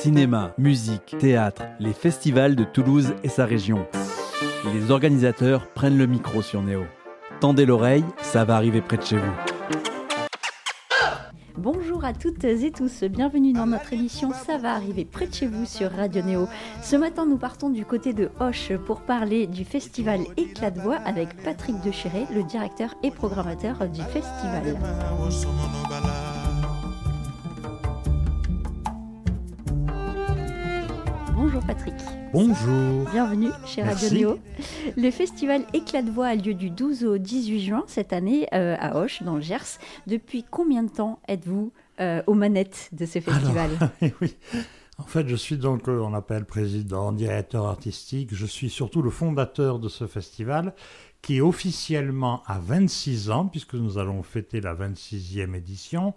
Cinéma, musique, théâtre, les festivals de Toulouse et sa région. Les organisateurs prennent le micro sur Néo. Tendez l'oreille, ça va arriver près de chez vous. Bonjour à toutes et tous, bienvenue dans notre émission Ça va arriver près de chez vous sur Radio Néo. Ce matin, nous partons du côté de Hoche pour parler du festival Éclat de voix avec Patrick Dechiré, le directeur et programmateur du festival. Patrick. Bonjour. Bienvenue chez Radio. Néo. Le festival Éclat de voix a lieu du 12 au 18 juin cette année euh, à Hoche, dans le Gers. Depuis combien de temps êtes-vous euh, aux manettes de ce festival Alors, oui. En fait, je suis donc, euh, on appelle président, directeur artistique. Je suis surtout le fondateur de ce festival qui est officiellement à 26 ans, puisque nous allons fêter la 26e édition.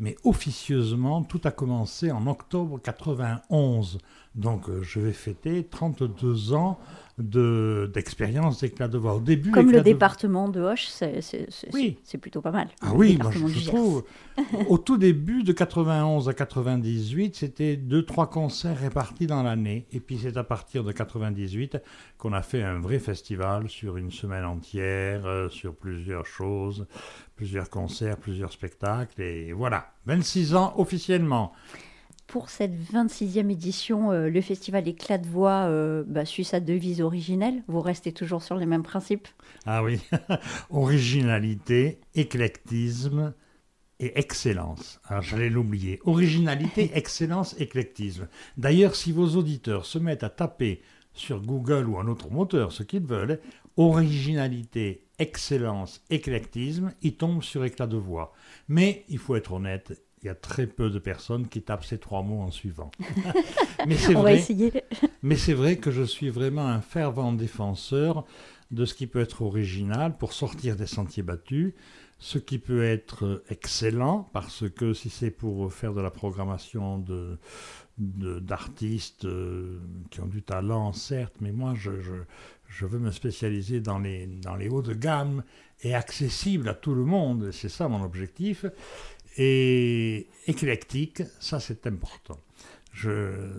Mais officieusement, tout a commencé en octobre 91. Donc, euh, je vais fêter 32 ans de- d'expérience d'éclat de voix. Au début, Comme le de- département de Hoche, c'est Oui. plutôt pas mal. Ah oui, moi je, trouve. Au tout début de 91 à 98, c'était deux trois concerts répartis dans l'année, et puis c'est à partir de 98 qu'on a fait un vrai festival sur une semaine entière, euh, sur plusieurs choses, plusieurs concerts, plusieurs spectacles, et voilà, 26 ans officiellement. Pour cette 26e édition, euh, le festival Éclat de voix euh, bah, suit sa devise originelle. Vous restez toujours sur les mêmes principes Ah oui, originalité, éclectisme et excellence. Alors j'allais l'oublier. Originalité, excellence, éclectisme. D'ailleurs, si vos auditeurs se mettent à taper sur Google ou un autre moteur, ce qu'ils veulent, originalité, excellence, éclectisme, ils tombent sur éclat de voix. Mais il faut être honnête, il y a très peu de personnes qui tapent ces trois mots en suivant. Mais c'est vrai. essayer. Mais c'est vrai que je suis vraiment un fervent défenseur de ce qui peut être original pour sortir des sentiers battus, ce qui peut être excellent, parce que si c'est pour faire de la programmation de, d'artistes euh, qui ont du talent, certes, mais moi je, je, je veux me spécialiser dans les, dans les hauts de gamme et accessible à tout le monde, c'est ça mon objectif, et éclectique, ça c'est important.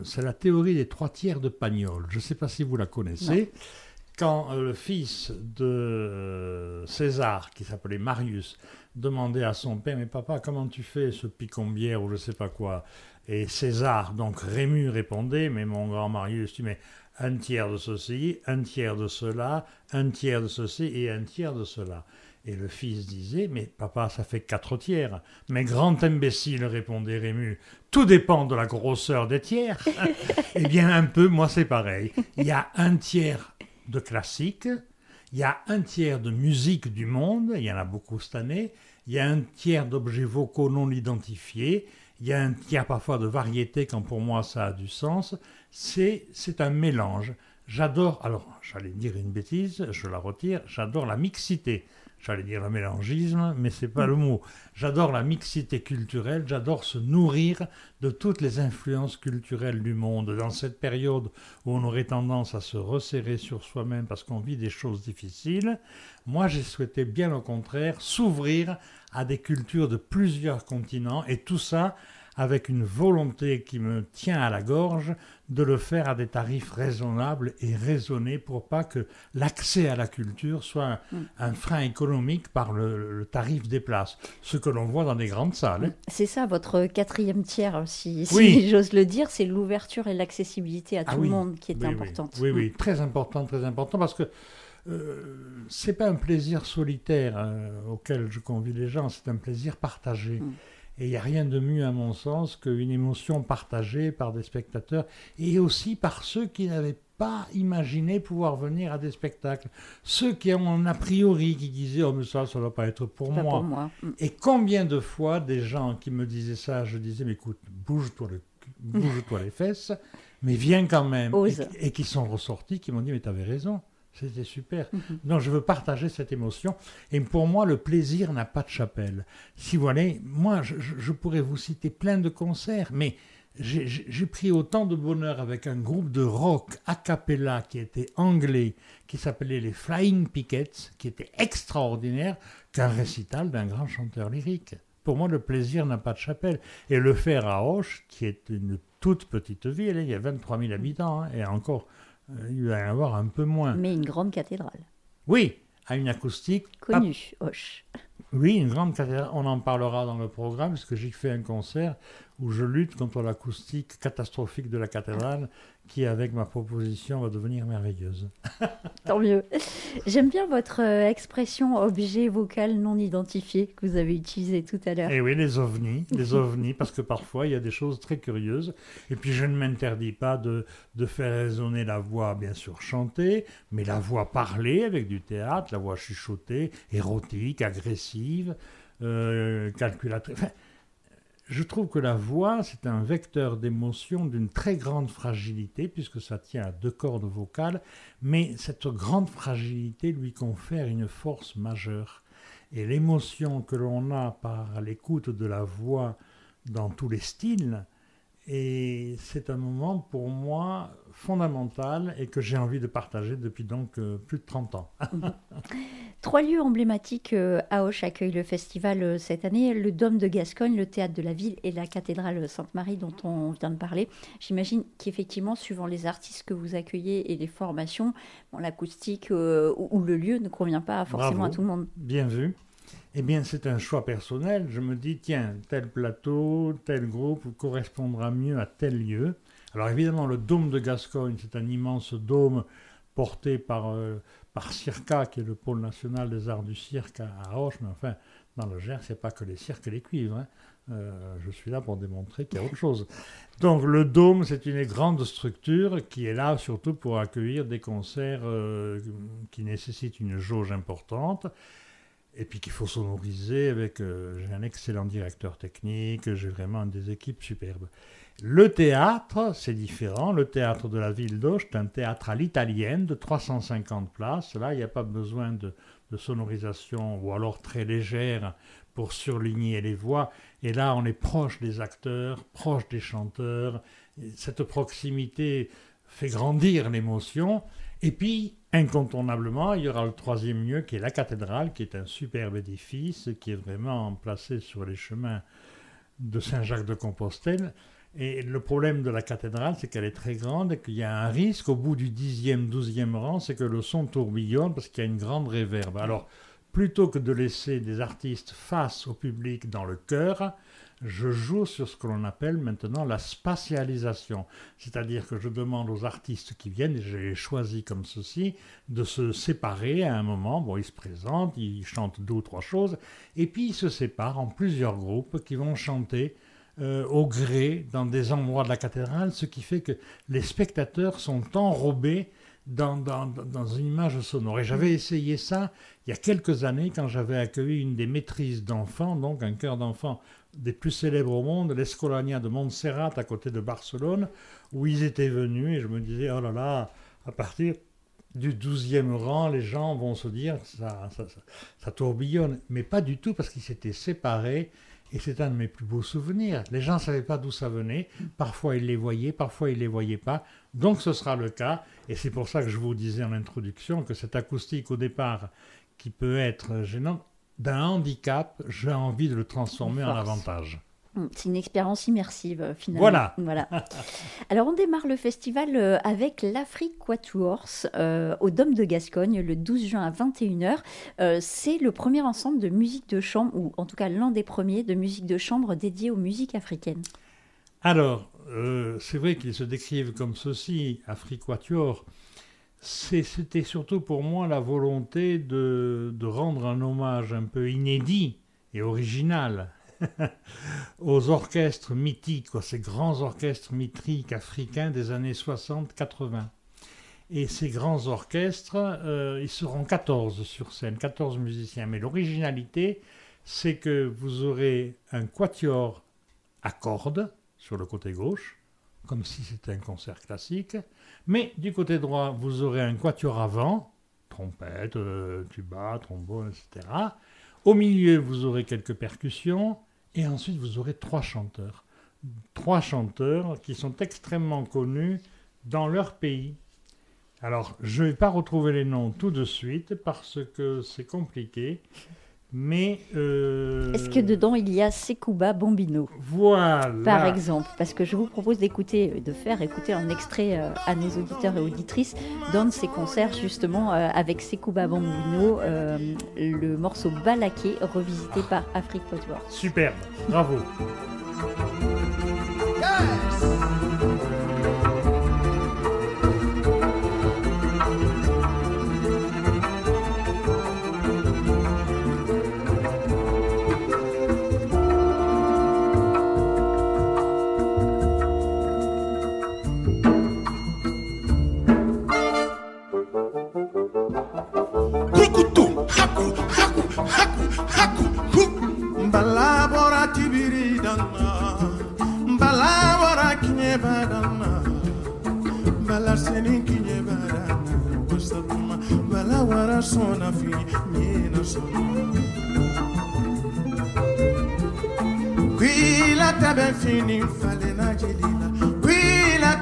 C'est la théorie des trois tiers de Pagnol. Je ne sais pas si vous la connaissez. Quand euh, le fils de euh, César, qui s'appelait Marius, demandait à son père Mais papa, comment tu fais ce picombière ou je ne sais pas quoi? Et César, donc Rému, répondait Mais mon grand Marius, tu mets un tiers de ceci, un tiers de cela, un tiers de ceci et un tiers de cela. Et le fils disait, mais papa, ça fait quatre tiers. Mais grand imbécile, répondait Rému, tout dépend de la grosseur des tiers. eh bien, un peu, moi, c'est pareil. Il y a un tiers de classique, il y a un tiers de musique du monde, il y en a beaucoup cette année, il y a un tiers d'objets vocaux non identifiés, il y a un parfois de variété quand pour moi ça a du sens. C'est, c'est un mélange. J'adore, alors j'allais dire une bêtise, je la retire, j'adore la mixité. J'allais dire le mélangisme, mais c'est pas le mot. J'adore la mixité culturelle, j'adore se nourrir de toutes les influences culturelles du monde. Dans cette période où on aurait tendance à se resserrer sur soi-même parce qu'on vit des choses difficiles, moi j'ai souhaité bien au contraire s'ouvrir à des cultures de plusieurs continents et tout ça avec une volonté qui me tient à la gorge de le faire à des tarifs raisonnables et raisonnés pour pas que l'accès à la culture soit un, un frein économique par le, le tarif des places, ce que l'on voit dans des grandes salles. C'est ça, votre quatrième tiers, si, si j'ose le dire, c'est l'ouverture et l'accessibilité à Ah tout oui. le monde qui est oui. importante. Oui, oui, très important, très important, parce que euh, c'est pas un plaisir solitaire euh, auquel je convie les gens, c'est un plaisir partagé. Mm. Et il n'y a rien de mieux, à mon sens, qu'une émotion partagée par des spectateurs et aussi par ceux qui n'avaient pas imaginé pouvoir venir à des spectacles. Ceux qui ont un a priori, qui disaient Oh, mais ça, ça ne va pas être pour moi. pour moi. Mm. Et combien de fois des gens qui me disaient ça, je disais, mais écoute, bouge-toi le bouge-toi les fesses, mais viens quand même. Ose. Et, et qui sont ressortis, qui m'ont dit, mais tu avais raison, c'était super. Mhm. Donc je veux partager cette émotion. Et pour moi, le plaisir n'a pas de chapelle. Si vous voulez, moi, je, pourrais vous citer plein de concerts, mais j'ai- pris autant de bonheur avec un groupe de rock a cappella qui était anglais, qui s'appelait les Flying Pickets, qui était extraordinaire, qu'un récital d'un grand chanteur lyrique. Pour moi, le plaisir n'a pas de chapelle. Et le faire à Auch, qui est une toute petite ville, il y a 23 000 habitants, hein, et encore, il va y en avoir un peu moins. Mais une grande cathédrale. Oui, à une acoustique. pas- Connue, Hoche. Oui, une grande cathédrale. On en parlera dans le programme, parce que j'ai fait un concert où je lutte contre l'acoustique catastrophique de la cathédrale, qui, avec ma proposition, va devenir merveilleuse. Tant mieux. J'aime bien votre euh, expression objet vocal non identifié que vous avez utilisé tout à l'heure. Et oui, les ovnis, les ovnis, parce que parfois il y a des choses très curieuses. Et puis je ne m'interdis pas de, de faire résonner la voix, bien sûr, chantée, mais la voix parlée avec du théâtre, la voix chuchotée, érotique, agressive, euh, calculatrice. Enfin, je trouve que la voix, c'est un vecteur d'émotion d'une très grande fragilité, puisque ça tient à deux cordes vocales, mais cette grande fragilité lui confère une force majeure. Et l'émotion que l'on a par l'écoute de la voix dans tous les styles, et c'est un moment pour moi fondamental et que j'ai envie de partager depuis donc euh, plus de 30 ans. Trois lieux emblématiques euh, à Auch accueillent le festival euh, cette année le Dôme de Gascogne, le Théâtre de la Ville et la cathédrale Sainte-Marie dont on vient de parler. J'imagine qu'effectivement, suivant les artistes que vous accueillez et les formations, bon, l'acoustique euh, ou, ou le lieu ne convient pas forcément Bravo. à tout le monde. Bien vu. Eh bien, c'est un choix personnel. Je me dis, tiens, tel plateau, tel groupe correspondra mieux à tel lieu. Alors évidemment, le dôme de Gascogne, c'est un immense dôme porté par, euh, Circa, qui est le pôle national des arts du cirque à, Auch. Mais enfin, dans le Gers, c'est pas que les cirques et les cuivres. hein. Euh, je suis là pour démontrer qu'il y a autre chose. Donc le dôme, c'est une grande structure qui est là surtout pour accueillir des concerts euh, qui nécessitent une jauge importante. Et puis qu'il faut sonoriser avec. euh, j'ai un excellent directeur technique, j'ai vraiment des équipes superbes. Le théâtre, c'est différent. Le théâtre de la ville d'Auch, c'est un théâtre à l'italienne de 350 places. Là, il n'y a pas besoin de, de sonorisation ou alors très légère pour surligner les voix. Et là, on est proche des acteurs, proche des chanteurs. Et cette proximité fait grandir l'émotion. Et puis, incontournablement, il y aura le troisième lieu qui est la cathédrale, qui est un superbe édifice, qui est vraiment placé sur les chemins de Saint-Jacques-de-Compostelle. Et le problème de la cathédrale, c'est qu'elle est très grande et qu'il y a un risque au bout du 10e, 12e rang, c'est que le son tourbillonne parce qu'il y a une grande réverbe. Alors, plutôt que de laisser des artistes face au public dans le chœur, je joue sur ce que l'on appelle maintenant la spatialisation. C'est-à-dire que je demande aux artistes qui viennent, et j'ai choisi comme ceci, de se séparer à un moment. Bon, ils se présentent, ils chantent deux ou trois choses, et puis ils se séparent en plusieurs groupes qui vont chanter euh, au gré dans des endroits de la cathédrale, ce qui fait que les spectateurs sont enrobés dans, dans, dans une image sonore. Et j'avais essayé ça il y a quelques années quand j'avais accueilli une des maîtrises d'enfants, donc un chœur d'enfants des plus célèbres au monde, l'Escolania de Montserrat à côté de Barcelone, où ils étaient venus et je me disais, oh là là, à partir du 12e rang, les gens vont se dire, ça, ça, ça, ça tourbillonne. Mais pas du tout parce qu'ils s'étaient séparés et c'est un de mes plus beaux souvenirs. Les gens ne savaient pas d'où ça venait. Parfois, ils les voyaient, parfois, ils ne les voyaient pas. Donc, ce sera le cas. Et c'est pour ça que je vous disais en introduction que cette acoustique, au départ, qui peut être gênante, d'un handicap, j'ai envie de le transformer en avantage. Hum, C'est une expérience immersive euh, finalement. Voilà. voilà. Alors on démarre le festival euh, avec l'Afrique Quatuors euh, au Dôme de Gascogne le 12 juin à 21h. Euh, C'est le premier ensemble de musique de chambre, ou en tout cas l'un des premiers de musique de chambre dédié aux musiques africaines. Alors, euh, c'est vrai qu'ils se décrivent comme ceci, Afriquatior. C'est- C'était surtout pour moi la volonté de, de rendre un hommage un peu inédit et original aux orchestres mythiques, ces grands orchestres mythiques africains des années 60-80. Et ces grands orchestres, euh, ils seront 14 sur scène, 14 musiciens. Mais l'originalité, c'est que vous aurez un quatuor à cordes sur le côté gauche, comme si c'était un concert classique. Mais du côté droit, vous aurez un quatuor à vent, trompette, euh, tuba, trombone, etc. Au milieu, vous aurez quelques percussions. Et ensuite, vous aurez trois chanteurs. Trois chanteurs qui sont extrêmement connus dans leur pays. Alors, je ne vais pas retrouver les noms tout de suite parce que c'est compliqué. Mais. euh, Est-ce que dedans il y a Sekouba Bambino Voilà. par exemple, parce que je vous propose d'écouter, de faire écouter un extrait euh, à nos auditeurs et auditrices d'un de ces concerts justement euh, avec Sekouba Bambino, euh, le morceau Balaké revisité par Afrique Potworth. Superbe. Bravo. fini, fallait la gelina. Oui, la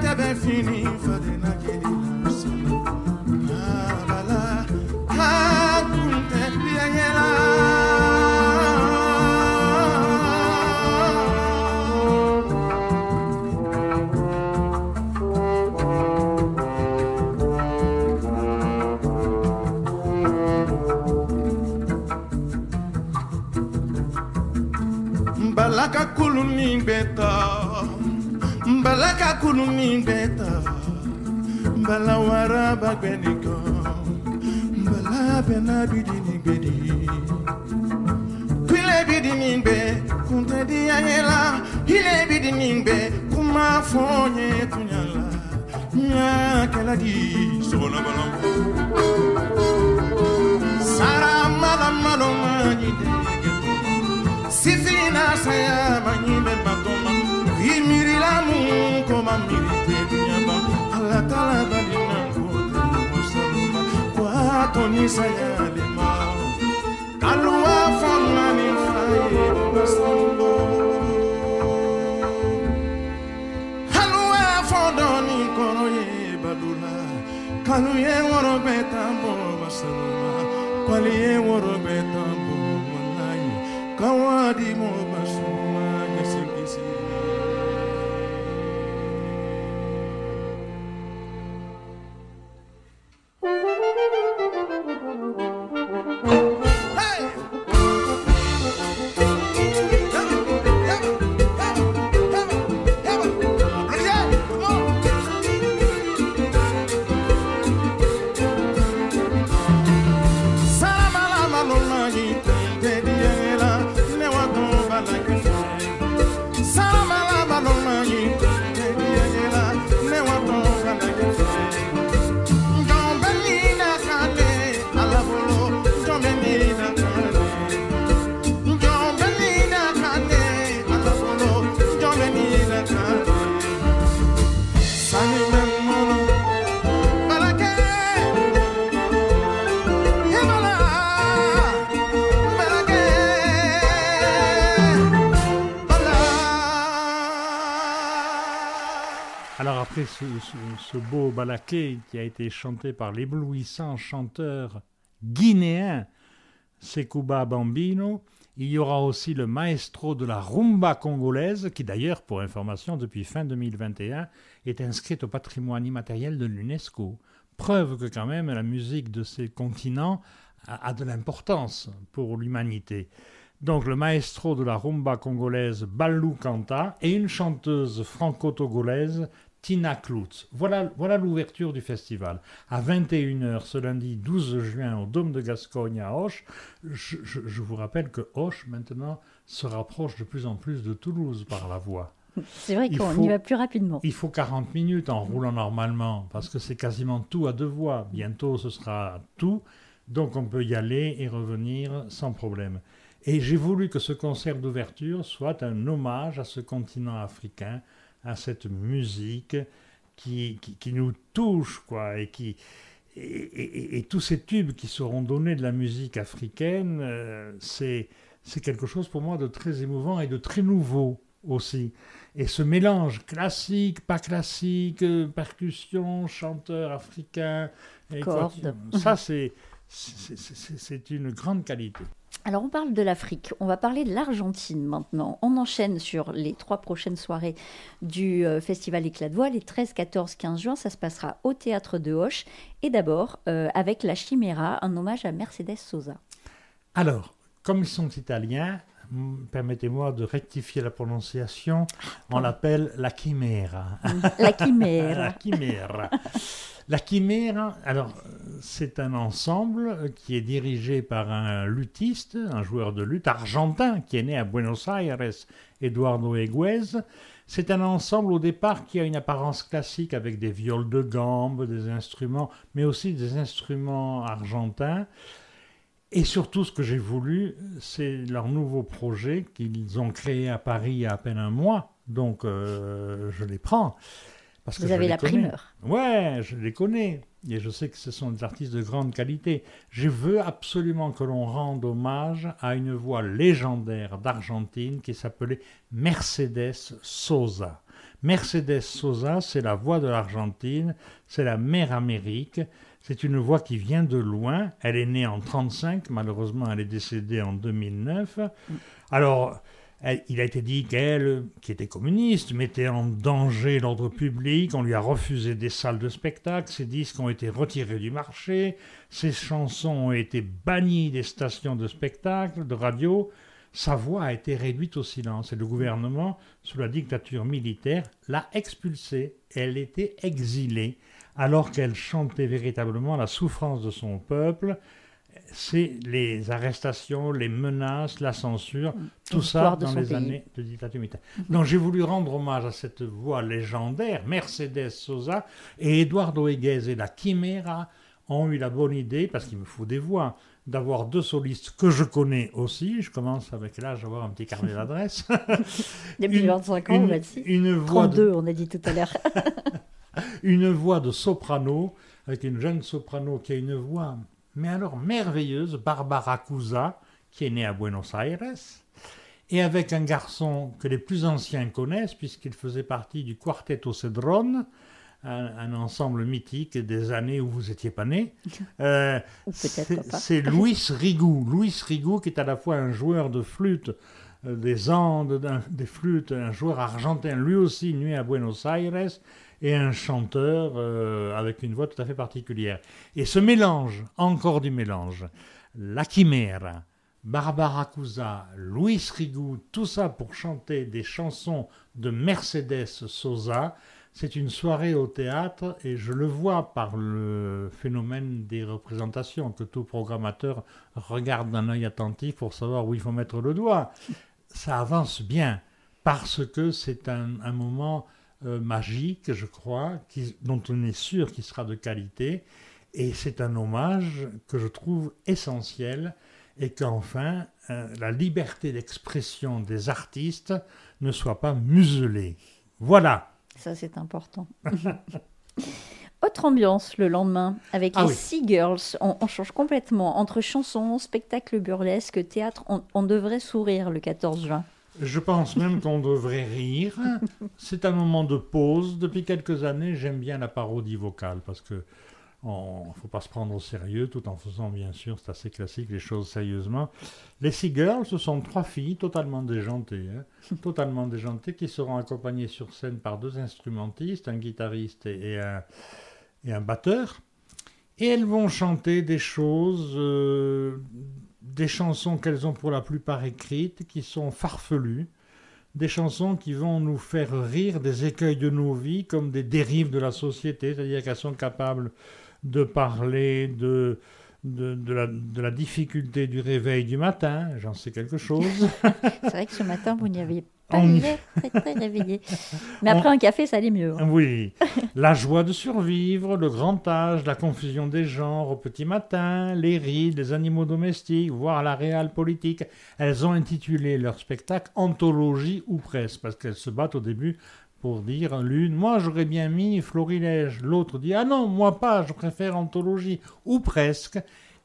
kunu min bɛ ta balawara ba gbɛni kan bala bɛna bidini gbɛdi kule bidini gbɛ kuntadiya yɛla hile bidini gbɛ kuma fɔ n ye tunya la n y'a kɛla di sɔgɔnɔbɔlɔ sara malamalɔ ma ɲi dɛ sifinna saya ma ɲi dɛ atonisa yalema kaluwa fangani faye masando koro ye badula. Kaluye woro betambo masaluma kwali woro ce- beau balaké qui a été chanté par l'éblouissant chanteur guinéen Sekouba Bambino, il y aura aussi le maestro de la rumba congolaise, qui d'ailleurs, pour information, depuis fin 2021, est inscrite au patrimoine immatériel de l'UNESCO. Preuve que quand même la musique de ces continents a, a de l'importance pour l'humanité. Donc le maestro de la rumba congolaise Balou Kanta et une chanteuse franco-togolaise Tina Klutz. Voilà, voilà l'ouverture du festival. À 21h ce lundi 12 juin au Dôme de Gascogne à Auch. Je, je- je vous rappelle que Auch maintenant se rapproche de plus en plus de Toulouse par la voie. C'est vrai qu'on y va plus rapidement. Il faut 40 minutes en roulant normalement, parce que c'est quasiment tout à deux voies. Bientôt, ce sera tout. Donc, on peut y aller et revenir sans problème. Et j'ai voulu que ce concert d'ouverture soit un hommage à ce continent africain, à cette musique qui, qui, qui nous touche, quoi, et qui. Et, et- et tous ces tubes qui seront donnés de la musique africaine, euh, c'est c'est quelque chose pour moi de très émouvant et de très nouveau aussi. Et ce mélange classique, pas classique, euh, percussion, chanteur africain, et Cordes. quoi, ça c'est une grande qualité. Alors on parle de l'Afrique, on va parler de l'Argentine maintenant. On enchaîne sur les trois prochaines soirées du euh, Festival Éclat de Voix, les 13, 14, 15 juin. Ça se passera au Théâtre de Hoche et d'abord euh, avec La Chimera, un hommage à Mercedes Sosa. Alors, comme ils sont italiens, permettez-moi de rectifier la prononciation. On l'appelle la chimera. La La Chimera. chimera. La chimera, alors, c'est un ensemble qui est dirigé par un luthiste, un joueur de lutte argentin qui est né à Buenos Aires, Eduardo Eguez. C'est un ensemble au départ qui a une apparence classique avec des viols de gambe, des instruments, mais aussi des instruments argentins. Et surtout, ce que j'ai voulu, c'est leur nouveau projet qu'ils ont créé à Paris il y a à peine un mois. Donc, euh, je les prends. Parce Vous avez la connais. primeur. Ouais, je les connais. Et je sais que ce sont des artistes de grande qualité. Je veux absolument que l'on rende hommage à une voix légendaire d'Argentine qui s'appelait Mercedes Sosa. Mercedes Sosa, c'est la voix de l'Argentine, c'est la mère Amérique. C'est une voix qui vient de loin. Elle est née en 35, malheureusement elle est décédée en 2009. Alors, il a été dit qu'elle, qui était communiste, mettait en danger l'ordre public. On lui a refusé des salles de spectacle. Ses disques ont été retirés du marché. Ses chansons ont été bannies des stations de spectacle, de radio. Sa voix a été réduite au silence et le gouvernement, sous la dictature militaire, l'a expulsée. Elle était exilée alors qu'elle chantait véritablement la souffrance de son peuple. C'est les arrestations, les menaces, la censure, tout ça dans les pays. années de dictature militaire. Donc j'ai voulu rendre hommage à cette voix légendaire, Mercedes Sosa, et Eduardo Eguez et la Chimera ont eu la bonne idée, parce qu'il me faut des voix, d'avoir deux solistes que je connais aussi. Je commence avec l'âge à avoir un petit carnet d'adresse. Depuis Une- 25 ans, une, 26. une voix de 32, on a dit tout à l'heure. une voix de soprano, avec une jeune soprano qui a une voix, mais alors merveilleuse, Barbara Cusa, qui est née à Buenos Aires, et avec un garçon que les plus anciens connaissent, puisqu'il faisait partie du Quartetto Cedron, un, un ensemble mythique des années où vous étiez pas né. Euh, c'est- Luis Rigou. Luis Rigou, qui est à la fois un joueur de flûte euh, des Andes, des flûtes, un joueur argentin, lui aussi né à Buenos Aires, et un chanteur euh, avec une voix tout à fait particulière. Et ce mélange, encore du mélange, La Chimera, Barbara Cusa, Luis Rigou, tout ça pour chanter des chansons de Mercedes Sosa, c'est une soirée au théâtre et je le vois par le phénomène des représentations que tout programmateur regarde d'un œil attentif pour savoir où il faut mettre le doigt. Ça avance bien parce que c'est un moment euh, magique, je crois, qui- dont on est sûr qu'il sera de qualité et c'est un hommage que je trouve essentiel et qu'enfin euh, la liberté d'expression des artistes ne soit pas muselée. Voilà. Ça, c'est important. Autre ambiance le lendemain, avec Ah les oui. Sea Girls. On, on change complètement entre chansons, spectacle burlesque, théâtre. On, on devrait sourire le 14 juin. Je pense même qu'on devrait rire. C'est un moment de pause. Depuis quelques années, j'aime bien la parodie vocale parce que ne faut pas se prendre au sérieux tout en faisant, bien sûr, c'est assez classique, les choses sérieusement. Les Sea Girls, ce sont trois filles totalement déjantées, hein, totalement déjantées, qui seront accompagnées sur scène par deux instrumentistes, un guitariste et, et un, et un batteur. Et elles vont chanter des choses, euh, des chansons qu'elles ont pour la plupart écrites, qui sont farfelues, des chansons qui vont nous faire rire des écueils de nos vies comme des dérives de la société, c'est-à-dire qu'elles sont capables de parler de, de, la, difficulté du réveil du matin, j'en sais quelque chose. C'est vrai que ce matin, vous n'y aviez pas On très, très réveillé. Mais après un café, ça allait mieux. hein. Oui, la joie de survivre, le grand âge, la confusion des genres au petit matin, les rides, les animaux domestiques, voire la réelle politique. Elles ont intitulé leur spectacle Anthologie ou presque, parce qu'elles se battent au début pour dire l'une, moi j'aurais bien mis Florilège, l'autre dit, ah non, moi pas, je préfère Anthologie ou presque.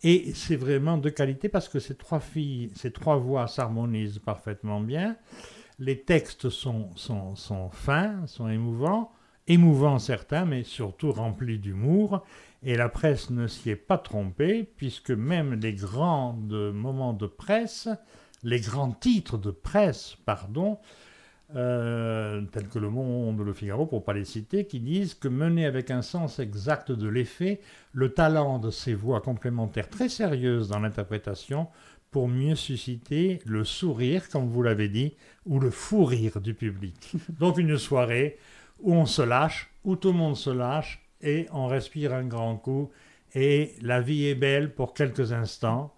Et c'est vraiment de qualité parce que ces trois filles, ces trois voix s'harmonisent parfaitement bien. Les textes sont, fins, sont émouvants. émouvant certains, mais surtout rempli d'humour. Et la presse ne s'y est pas trompée, puisque même les grands moments de presse, les grands titres de presse, pardon, euh, tels que Le Monde Le Figaro, pour ne pas les citer, qui disent que mené avec un sens exact de l'effet, le talent de ces voix complémentaires très sérieuses dans l'interprétation pour mieux susciter le sourire, comme vous l'avez dit, ou le fou rire du public. Donc une soirée où on se lâche, où tout le monde se lâche, et on respire un grand coup, et la vie est belle pour quelques instants,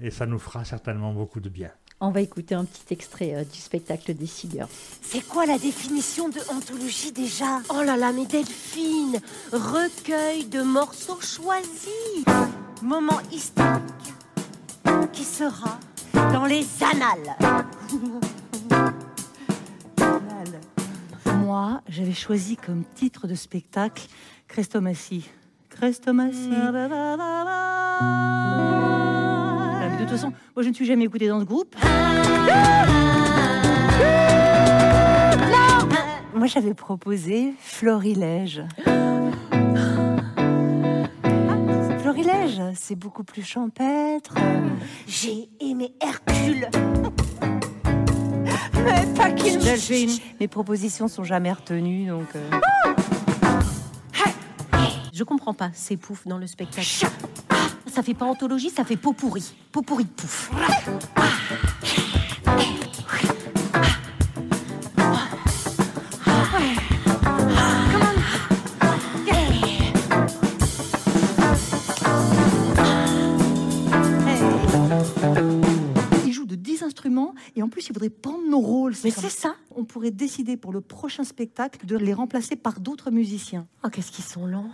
et ça nous fera certainement beaucoup de bien. On va écouter un petit extrait euh, du spectacle des Seagers. C'est quoi la définition de anthologie déjà? Oh là là, mais Delphine Recueil de morceaux choisis Moment historique sera dans les annales. Moi, j'avais choisi comme titre de spectacle Crestomatie. Crestomatie. Ah, de toute façon, moi je ne suis jamais écoutée dans ce groupe. Moi j'avais proposé Florilège. C'est beaucoup plus champêtre. J'ai aimé Hercule. Mais pas qu'il Mes propositions sont jamais retenues, donc. Euh. Je comprends pas ces poufs dans le spectacle. Ça fait pas anthologie, ça fait pot pourri. Pot pourri de pouf. Faudrait prendre nos rôles. Mais c'est ça. On pourrait décider pour le prochain spectacle de les remplacer par d'autres musiciens. Oh, qu'est-ce qu'ils sont lents.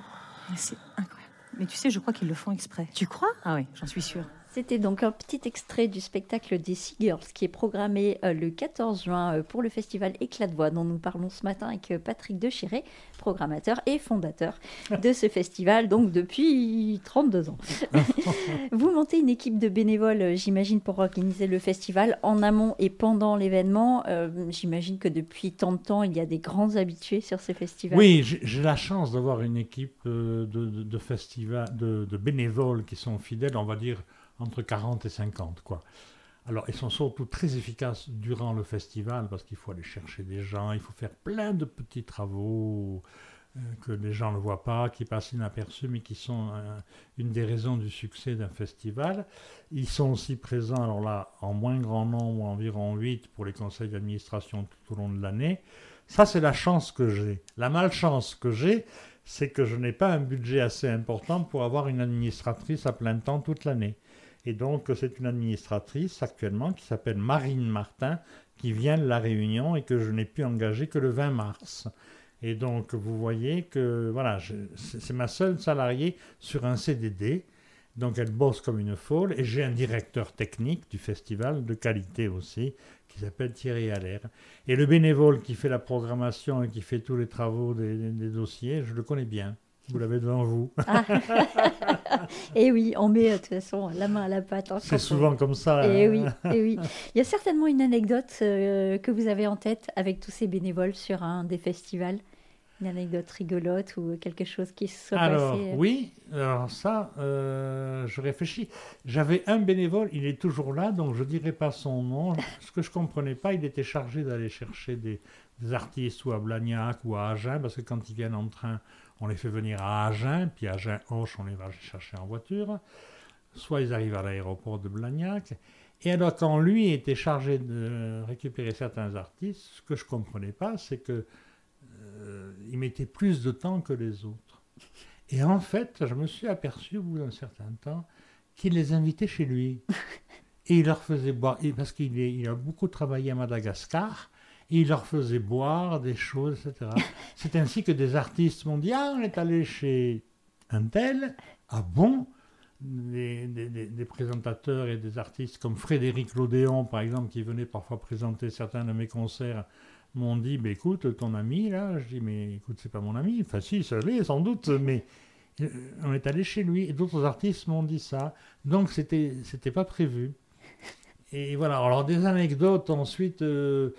C'est incroyable. Mais tu sais, je crois qu'ils le font exprès. Tu crois? Ah oui, j'en suis sûre. C'était donc un petit extrait du spectacle des Seagirls qui est programmé euh, le 14 juin euh, pour le festival Éclat de voix dont nous parlons ce matin avec euh, Patrick Dechiré, programmateur et fondateur de ce festival, donc depuis 32 ans. Vous montez une équipe de bénévoles, j'imagine, pour organiser le festival en amont et pendant l'événement. j'imagine que depuis tant de temps, il y a des grands habitués sur ce festival. Oui, j'ai la chance d'avoir une équipe de, de, festival, de, de bénévoles qui sont fidèles, on va dire entre 40 et 50, quoi. Alors, ils sont surtout très efficaces durant le festival parce qu'il faut aller chercher des gens, il faut faire plein de petits travaux euh, que les gens ne voient pas, qui passent inaperçus, mais qui sont euh, une des raisons du succès d'un festival. Ils sont aussi présents, alors là, en moins grand nombre, environ 8 pour les conseils d'administration tout au long de l'année. Ça, c'est la chance que j'ai. La malchance que j'ai, c'est que je n'ai pas un budget assez important pour avoir une administratrice à plein temps toute l'année. Et donc, c'est une administratrice actuellement qui s'appelle Marine Martin, qui vient de La Réunion et que je n'ai pu engager que le 20 mars. Et donc, vous voyez que voilà, c'est ma seule salariée sur un CDD. Donc, elle bosse comme une folle. Et j'ai un directeur technique du festival de qualité aussi, qui s'appelle Thierry Allaire. Et le bénévole qui fait la programmation et qui fait tous les travaux des dossiers, je le connais bien. Vous l'avez devant vous. Ah. et eh oui, on met de toute façon la main à la pâte. Hein, c'est souvent comme ça. Et, eh oui, et eh oui. Il y a certainement une anecdote euh, que vous avez en tête avec tous ces bénévoles sur un des festivals. Une anecdote rigolote ou quelque chose qui se soit alors, passé. Oui, alors ça, euh, je réfléchis. J'avais un bénévole, il est toujours là, donc je ne dirai pas son nom. Ce que je ne comprenais pas, il était chargé d'aller chercher des, des artistes ou à Blagnac ou à Agen, parce que quand ils viennent en train on les fait venir à Agen, puis Agen-Hoche, on les va chercher en voiture. Soit ils arrivent à l'aéroport de Blagnac. Et alors, quand lui était chargé de récupérer certains artistes, ce que je ne comprenais pas, c'est que euh, il mettait plus de temps que les autres. Et en fait, je me suis aperçu au bout d'un certain temps qu'il les invitait chez lui. Et il leur faisait boire, parce qu'il a beaucoup travaillé à Madagascar, il leur faisait boire des choses, etc. C'est ainsi que des artistes m'ont dit Ah, on est allé chez un tel. Ah bon? Des, des, présentateurs et des artistes comme Frédéric Lodéon, par exemple, qui venait parfois présenter certains de mes concerts, m'ont dit bah, Écoute, ton ami, là, je dis Mais écoute, c'est pas mon ami. Enfin, si, ça l'est, sans doute, mais euh, on est allé chez lui. Et d'autres artistes m'ont dit ça. Donc, c'était, c'était pas prévu. Et voilà. Alors, des anecdotes ensuite. Euh,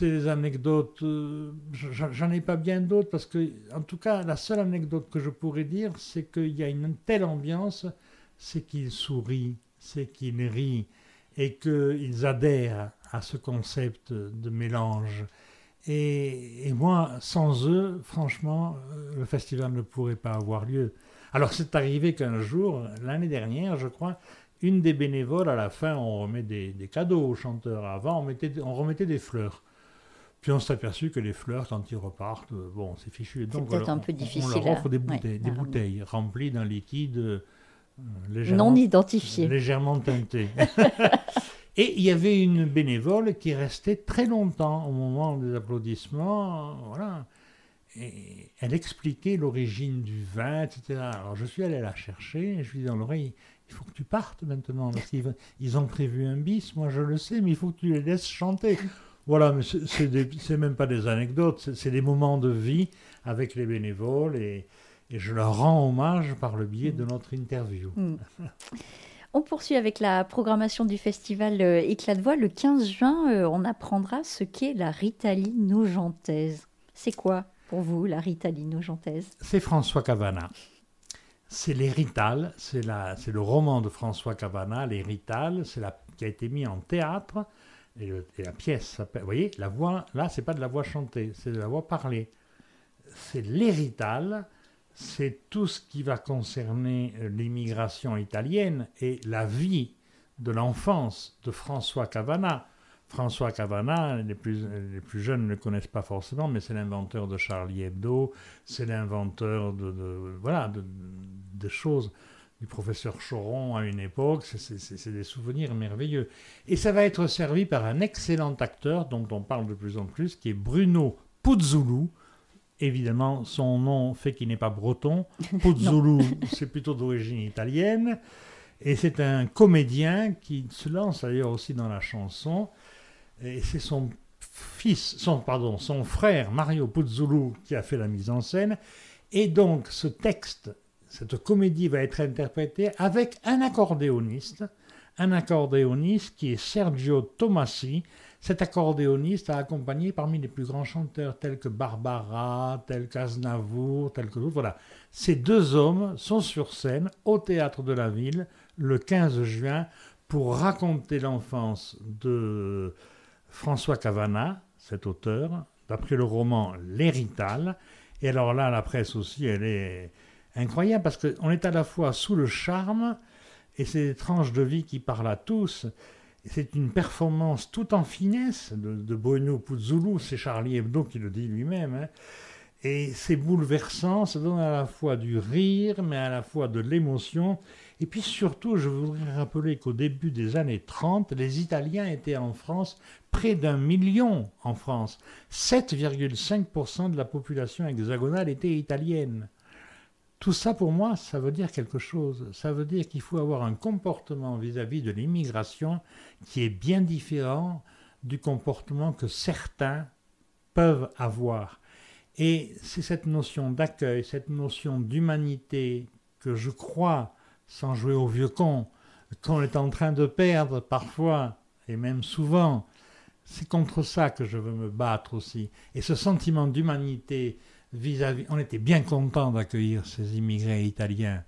des anecdotes, euh, j'en ai pas bien d'autres parce que, en tout cas, la seule anecdote que je pourrais dire, c'est qu'il y a une telle ambiance, c'est qu'ils sourient, c'est qu'ils rient et qu'ils adhèrent à ce concept de mélange. Et, et moi, sans eux, franchement, euh, le festival ne pourrait pas avoir lieu. Alors c'est arrivé qu'un jour, l'année dernière, je crois, une des bénévoles, à la fin, on remet des, des cadeaux aux chanteurs. Avant, on, mettait, on remettait des fleurs. Puis on s'est aperçu que les fleurs, quand ils repartent, euh, bon, c'est fichu. Donc peut-être un peu difficile On leur offre des ouais, bouteilles, des ramener. bouteilles remplies d'un liquide euh, légèrement, Non identifié. légèrement teinté. Et il y avait une bénévole qui restait très longtemps au moment des applaudissements. euh, Voilà. Et elle expliquait l'origine du vin, etc. Alors je suis allé la chercher et je lui ai dit dans l'oreille il faut que tu partes maintenant, parce qu'ils ils ont prévu un bis, moi je le sais, mais il faut que tu les laisses chanter. Voilà, mais c'est- même pas des anecdotes, c'est- c'est des moments de vie avec les bénévoles et, et je leur rends hommage par le biais de notre interview. Mm. On poursuit avec la programmation du festival euh, Éclat de voix. Le 15 juin, euh, on apprendra ce qu'est la Ritalie nogentaise. C'est quoi pour vous la Ritalie nogentaise c'est François Cavana. C'est Les Ritales, c'est le roman de François Cavana, Les Ritales, c'est qui a été mis en théâtre. Et, la pièce. Vous voyez, la voix, là, c'est pas de la voix chantée, c'est de la voix parlée. C'est Les Ritales, c'est tout ce qui va concerner euh, l'immigration italienne et la vie de l'enfance de François Cavana. François Cavana, les plus, jeunes ne le connaissent pas forcément, mais c'est l'inventeur de Charlie Hebdo, c'est l'inventeur de, voilà, de, choses du professeur Choron à une époque. C'est- des souvenirs merveilleux. Et ça va être servi par un excellent acteur dont on parle de plus en plus, qui est Bruno Puzzulu. Évidemment, son nom fait qu'il n'est pas breton. Puzzulu, c'est plutôt d'origine italienne. Et c'est un comédien qui se lance d'ailleurs aussi dans la chanson. Et c'est son fils, son, pardon, son frère Mario Puzzulu qui a fait la mise en scène. Et donc ce texte, cette comédie va être interprétée avec un accordéoniste, un accordéoniste qui est Sergio Tomassi. Cet accordéoniste a accompagné parmi les plus grands chanteurs tels que Barbara, tels qu'Aznavour, tels que d'autres. Voilà. Ces deux hommes sont sur scène au théâtre de la ville le 15 juin pour raconter l'enfance de François Cavana, cet auteur, d'après le roman L'Hérital. Et alors là, la presse aussi, elle est incroyable parce qu'on est à la fois sous le charme et ces tranches de vie qui parlent à tous. C'est une performance tout en finesse de, de Bruno Puzzulu, c'est Charlie Hebdo qui le dit lui-même. hein. Et c'est bouleversant, ça donne à la fois du rire, mais à la fois de l'émotion. Et puis surtout, je voudrais rappeler qu'au début des années 30, les Italiens étaient en France près d'un million en France. 7,5% de la population hexagonale était italienne. Tout ça, pour moi, ça veut dire quelque chose. Ça veut dire qu'il faut avoir un comportement vis-à-vis de l'immigration qui est bien différent du comportement que certains peuvent avoir. Et c'est cette notion d'accueil, cette notion d'humanité que je crois, sans jouer au vieux con, qu'on est en train de perdre parfois, et même souvent. C'est contre ça que je veux me battre aussi. Et ce sentiment d'humanité vis-à-vis... On était bien content d'accueillir ces immigrés italiens,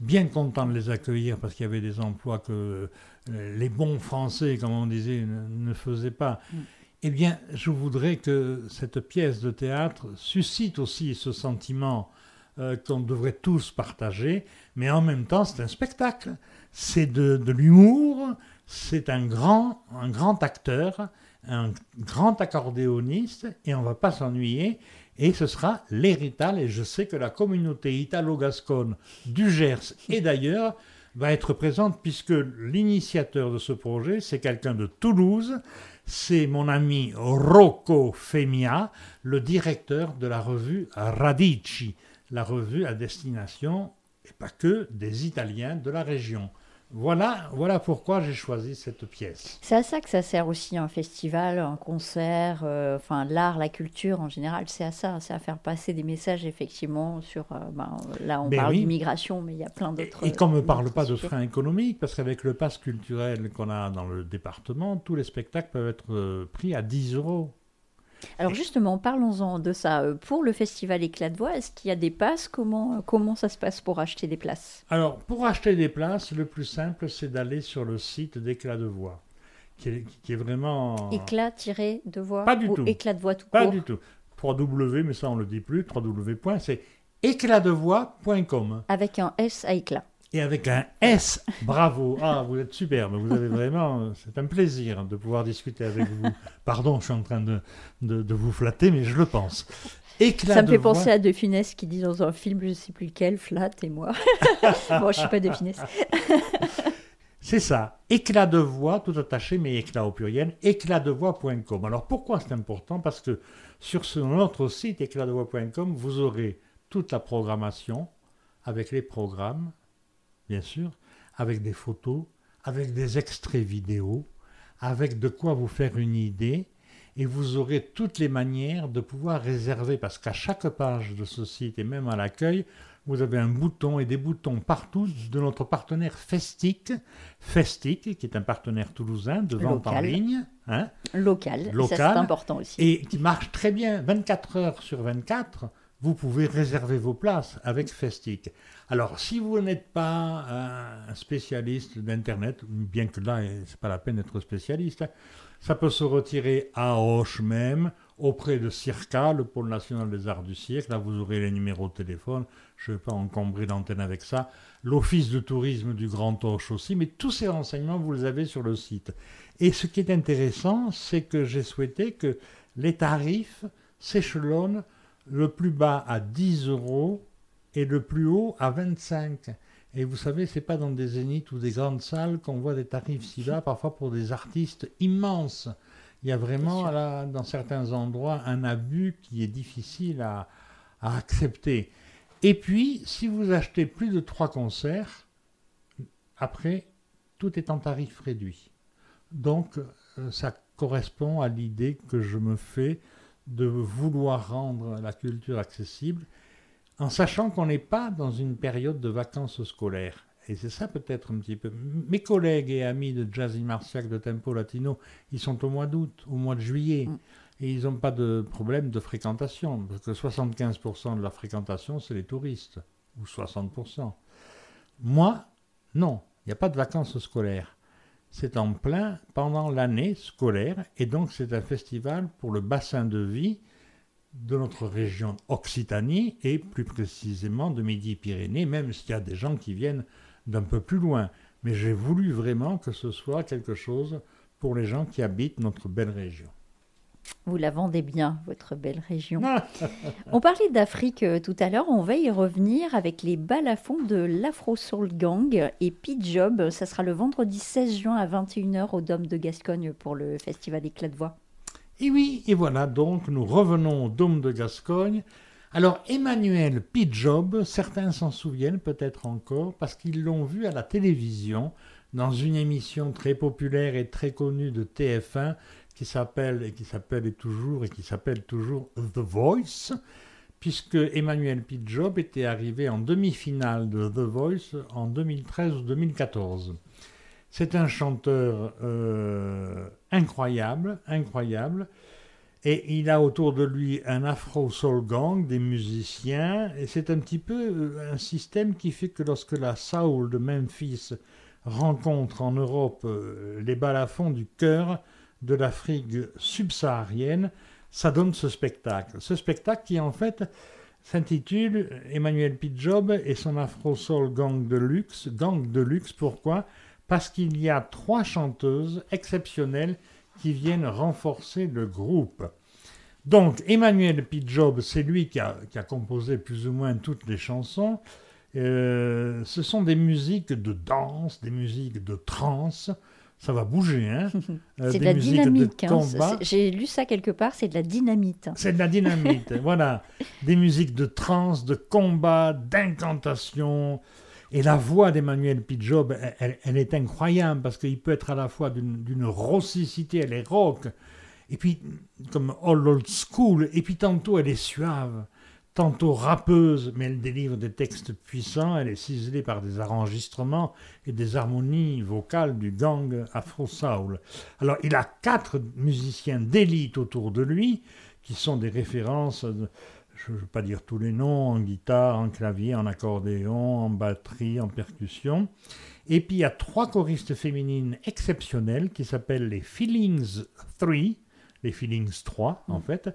bien content de les accueillir parce qu'il y avait des emplois que euh, les bons Français, comme on disait, ne, ne faisaient pas. Mm. Eh bien, je voudrais que cette pièce de théâtre suscite aussi ce sentiment euh, qu'on devrait tous partager, mais en même temps, c'est un spectacle. C'est de, de l'humour, c'est un grand, un grand acteur, un grand accordéoniste, et on ne va pas s'ennuyer. Et ce sera l'hérital, et je sais que la communauté italo-gasconne du Gers et d'ailleurs va être présente, puisque l'initiateur de ce projet, c'est quelqu'un de Toulouse, c'est mon ami Rocco Femia, le directeur de la revue Radici, la revue à destination, et pas que, des Italiens de la région. Voilà, voilà pourquoi j'ai choisi cette pièce. C'est à ça que ça sert aussi un festival, un concert, euh, enfin l'art, la culture en général, c'est à ça, c'est à faire passer des messages effectivement sur, euh, ben, là on Ben parle oui. d'immigration, mais il y a plein d'autres. et qu'on ne me parle pas de frein économique, parce qu'avec le pass culturel qu'on a dans le département, tous les spectacles peuvent être euh, pris à 10 euros. Alors justement, parlons-en de ça. Euh, Pour le festival Éclat de Voix, est-ce qu'il y a des passes? Comment, euh, comment ça se passe pour acheter des places? Alors, pour acheter des places, le plus simple, c'est d'aller sur le site d'Éclat de Voix, qui est, qui est vraiment... Éclat-de voix Pas du ou tout. éclat de voix tout Pas court? du tout. 3W, mais ça on le dit plus, 3W. point, C'est éclatdevoix.com. Avec un S à éclat. Et avec un S, bravo. Ah, vous êtes superbe. Vous avez vraiment. C'est un plaisir de pouvoir discuter avec vous. Pardon, je suis en train de, de, de vous flatter, mais je le pense. Éclat ça me fait voix. penser à De Funès qui dit dans un film, je ne sais plus lequel, Flat et moi. bon, je suis pas De Funès. C'est ça. Éclat de voix, tout attaché, mais éclat au pluriel, éclatdevoix.com. Alors pourquoi c'est important? Parce que sur ce, notre site éclatdevoix.com, vous aurez toute la programmation, avec les programmes, bien sûr, avec des photos, avec des extraits vidéo, avec de quoi vous faire une idée, et vous aurez toutes les manières de pouvoir réserver, parce qu'à chaque page de ce site, et même à l'accueil, vous avez un bouton et des boutons partout de notre partenaire Festic, Festic, qui est un partenaire toulousain de vente en ligne, hein, Local. Local. c'est important aussi. et qui marche très bien 24 heures sur 24. Vous pouvez réserver vos places avec Festic. Alors, si vous n'êtes pas un spécialiste d'Internet, bien que là, c'est pas la peine d'être spécialiste, ça peut se retirer à Auch même, auprès de CIRCA, le pôle national des arts du cirque. Là, vous aurez les numéros de téléphone. Je ne vais pas encombrer l'antenne avec ça. L'office de tourisme du Grand Auch aussi. Mais tous ces renseignements, vous les avez sur le site. Et ce qui est intéressant, c'est que j'ai souhaité que les tarifs s'échelonnent le plus bas à 10 euros et le plus haut à 25. Et vous savez, c'est pas dans des zéniths ou des grandes salles qu'on voit des tarifs si bas, parfois pour des artistes immenses. Il y a vraiment, là, dans certains endroits, un abus qui est difficile à, à accepter. Et puis, si vous achetez plus de trois concerts, après, tout est en tarif réduit. Donc, euh, ça correspond à l'idée que je me fais de vouloir rendre la culture accessible, en sachant qu'on n'est pas dans une période de vacances scolaires. Et c'est ça peut-être un petit peu. Mes collègues et amis de Jazzy Marciac, de Tempo Latino, ils sont au mois d'août, au mois de juillet. Mm. Et ils n'ont pas de problème de fréquentation, parce que 75% de la fréquentation, c'est les touristes, ou 60%. Moi, non, il n'y a pas de vacances scolaires. C'est en plein pendant l'année scolaire, et donc c'est un festival pour le bassin de vie de notre région Occitanie, et plus précisément de Midi-Pyrénées, même s'il y a des gens qui viennent d'un peu plus loin. Mais j'ai voulu vraiment que ce soit quelque chose pour les gens qui habitent notre belle région. Vous la vendez bien, votre belle région. on parlait d'Afrique euh, tout à l'heure, on va y revenir avec les balafons de l'Afro Soul Gang et Pete Job. Ça sera le vendredi 16 juin à 21h au Dôme de Gascogne pour le festival Éclat de Voix. Et oui, et voilà, donc nous revenons au Dôme de Gascogne. Alors Emmanuel Pidjob, certains s'en souviennent peut-être encore parce qu'ils l'ont vu à la télévision dans une émission très populaire et très connue de TF1 qui s'appelle et qui s'appelle toujours et qui s'appelle toujours The Voice, puisque Emmanuel Pidjob était arrivé en demi-finale de The Voice en 2013 ou 2014. C'est un chanteur euh, incroyable, incroyable. Et il a autour de lui un Afro Soul Gang, des musiciens, et c'est un petit peu euh, un système qui fait que lorsque la Soul de Memphis rencontre en Europe euh, les balafons du cœur de l'Afrique subsaharienne, ça donne ce spectacle. Ce spectacle qui en fait s'intitule Emmanuel Pidjob et son Afro Soul Gang de luxe. Gang de luxe, pourquoi? Parce qu'il y a trois chanteuses exceptionnelles qui viennent renforcer le groupe. Donc, Emmanuel Pidjob, c'est lui qui a, qui a, composé plus ou moins toutes les chansons. Euh, ce sont des musiques de danse, des musiques de trance. Ça va bouger, hein euh, C'est de la dynamique. Hein. J'ai lu ça quelque part, c'est de la dynamite. C'est de la dynamite, voilà. Des musiques de trance, de combat, d'incantation. Et la voix d'Emmanuel Pidjob, elle, elle, est incroyable parce qu'il peut être à la fois d'une rossicité, elle est rock, et puis comme all old school, et puis tantôt elle est suave, tantôt rappeuse, mais elle délivre des textes puissants, elle est ciselée par des enregistrements et des harmonies vocales du gang Afro Soul. Alors il a quatre musiciens d'élite autour de lui qui sont des références, je ne veux pas dire tous les noms, en guitare, en clavier, en accordéon, en batterie, en percussion. Et puis il y a trois choristes féminines exceptionnelles qui s'appellent les Feelings 3, les Feelings 3 en fait.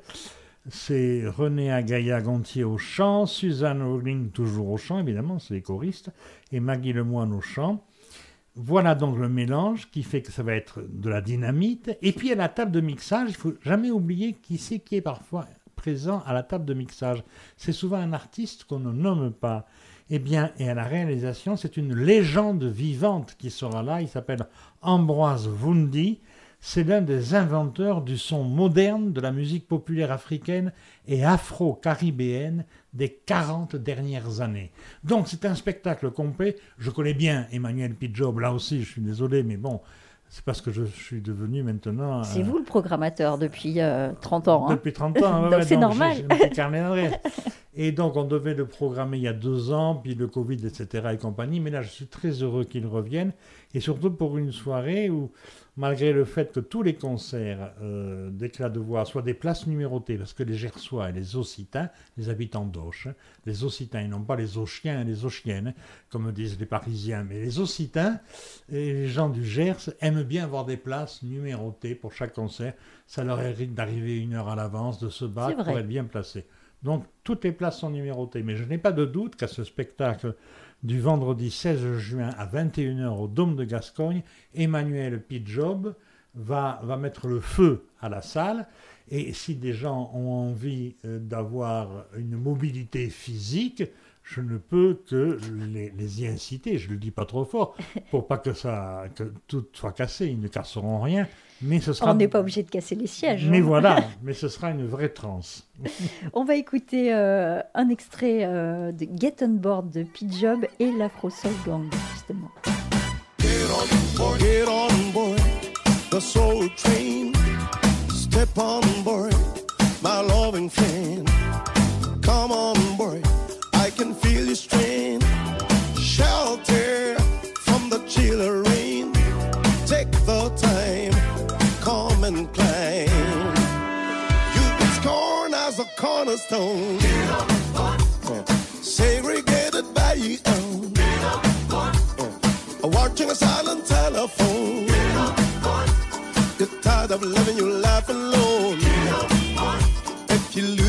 C'est René Agaya Gontier au chant, Suzanne Rowling toujours au chant, évidemment, c'est les choristes, et Maggie Lemoine au chant. Voilà donc le mélange qui fait que ça va être de la dynamite. Et puis à la table de mixage, il faut jamais oublier qui c'est qui est parfois présent à la table de mixage. C'est souvent un artiste qu'on ne nomme pas. Eh bien, et à la réalisation, c'est une légende vivante qui sera là. Il s'appelle Ambroise Vundi. C'est l'un des inventeurs du son moderne de la musique populaire africaine et afro-caribéenne des 40 dernières années. Donc c'est un spectacle complet. Je connais bien Emmanuel Pidjob, là aussi, je suis désolé, mais bon, c'est parce que je suis devenu maintenant. C'est vous le programmateur depuis 30 euh, ans. Hein depuis 30 ans, donc c'est normal. et donc on devait le programmer il y a deux ans, puis le Covid, etc. et compagnie. Mais là, je suis très heureux qu'il revienne. Et surtout pour une soirée où malgré le fait que tous les concerts euh, d'éclat de voix soient des places numérotées, parce que les Gersois et les Occitans, les habitants d'Auch, les Occitans et non pas les Auchiens et les Auchiennes, comme disent les Parisiens, mais les Occitans et les gens du Gers aiment bien avoir des places numérotées pour chaque concert. Ça leur hérite d'arriver une heure à l'avance, de se battre pour être bien placés. Donc toutes les places sont numérotées, mais je n'ai pas de doute qu'à ce spectacle du vendredi 16 juin à 21h au Dôme de Gascogne, Emmanuel Pidjob va, va mettre le feu à la salle. Et si des gens ont envie euh, d'avoir une mobilité physique, je ne peux que les, y inciter, je ne le dis pas trop fort, pour pas que, ça, que tout soit cassé, ils ne casseront rien, mais ce sera... On n'est pas obligé de casser les sièges. Mais hein. voilà, mais ce sera une vraie transe. On va écouter euh, un extrait euh, de Get on Board de P-Job et l'Afro Soul Gang, justement. Get on board, get on board, the soul train. Step on board, my loving friend. Come on board. Shelter from the chill rain. Take the time, come and climb. You've been scorned as a cornerstone. Segregated by your own. Watching a silent telephone. You're tired of living your life alone. If you're looking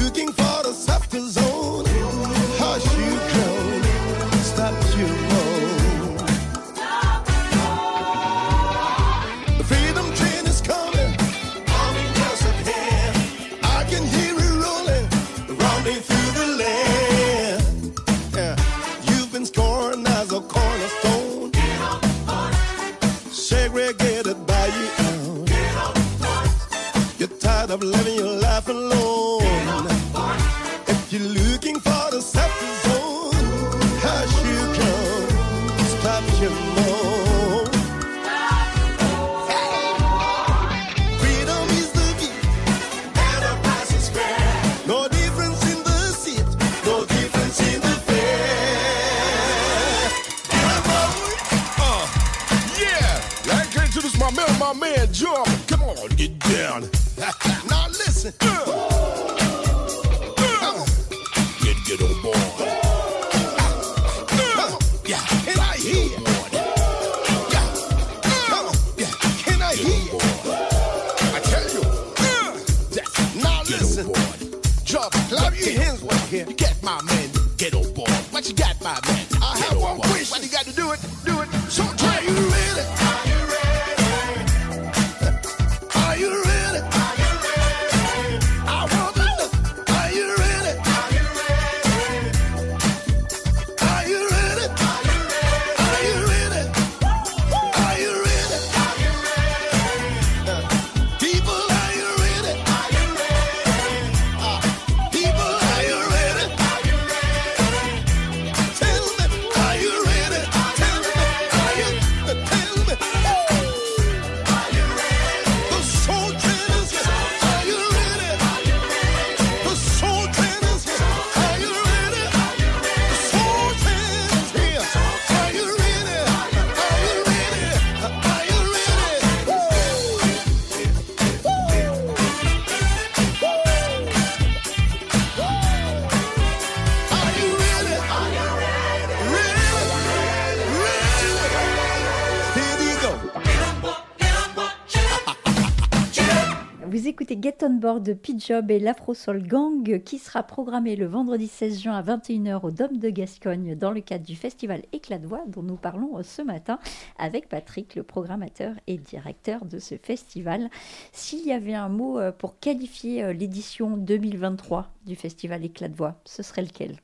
Board de P-Job et l'Afro Soul Gang qui sera programmé le vendredi 16 juin à 21h au Dôme de Gascogne dans le cadre du festival Éclat de voix dont nous parlons ce matin avec Patrick, le programmateur et directeur de ce festival. S'il y avait un mot euh, pour qualifier euh, l'édition 2023 du festival Éclat de voix, ce serait lequel?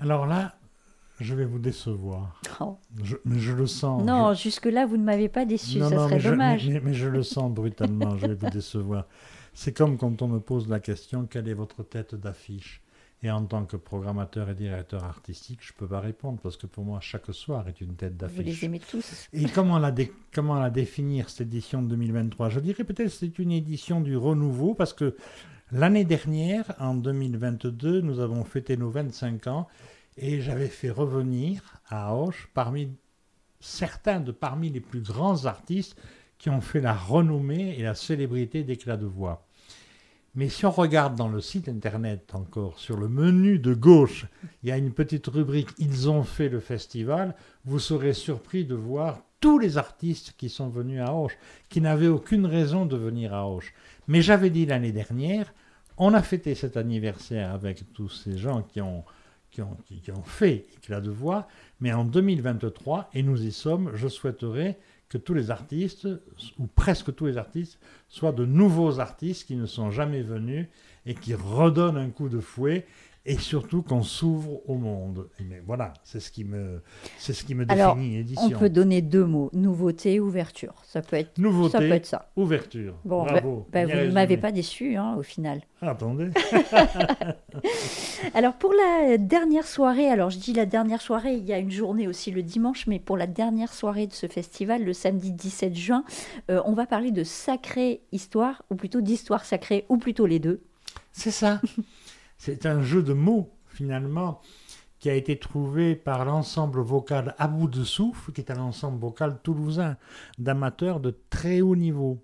Alors là, je vais vous décevoir. Oh. Je, mais je le sens. Non, je- jusque-là, vous ne m'avez pas déçu, Non, ça non, serait mais je- dommage. mais, mais je le sens brutalement, je vais vous décevoir. C'est comme quand on me pose la question quelle est votre tête d'affiche? Et en tant que programmateur et directeur artistique, je ne peux pas répondre parce que pour moi, chaque soir est une tête Vous les d'affiche. aimez tous. Et comment la, dé- comment la définir, cette édition de 2023 Je dirais peut-être que c'est une édition du renouveau parce que l'année dernière, en 2022, nous avons fêté nos 25 ans et j'avais fait revenir à Auch parmi certains de parmi les plus grands artistes qui ont fait la renommée et la célébrité d'éclat de voix. Mais si on regarde dans le site internet encore, sur le menu de gauche, il y a une petite rubrique Ils ont fait le festival, vous serez surpris de voir tous les artistes qui sont venus à Auch, qui n'avaient aucune raison de venir à Auch. Mais j'avais dit l'année dernière, on a fêté cet anniversaire avec tous ces gens qui ont, qui ont, fait éclat de voix, mais en 2023, et nous y sommes, je souhaiterais que tous les artistes, ou presque tous les artistes, soient de nouveaux artistes qui ne sont jamais venus et qui redonnent un coup de fouet et surtout qu'on s'ouvre au monde. Mais voilà, c'est ce qui me, c'est ce qui me Alors, définit On peut donner deux mots, nouveauté, ouverture. Ça peut être, Nouveauté, ça. Peut être ça. ouverture. Bon, Bravo. bah, bien vous ne m'avez pas déçu hein, au final. Ah, attendez. Alors pour la dernière soirée, alors je dis la dernière soirée, il y a une journée aussi le dimanche, mais pour la dernière soirée de ce festival, le samedi 17 juin, euh, on va parler de sacrée histoire, ou plutôt d'histoire sacrée, ou plutôt les deux. C'est ça. C'est un jeu de mots, finalement, qui a été trouvé par l'ensemble vocal à bout de souffle, qui est un ensemble vocal toulousain d'amateurs de très haut niveau.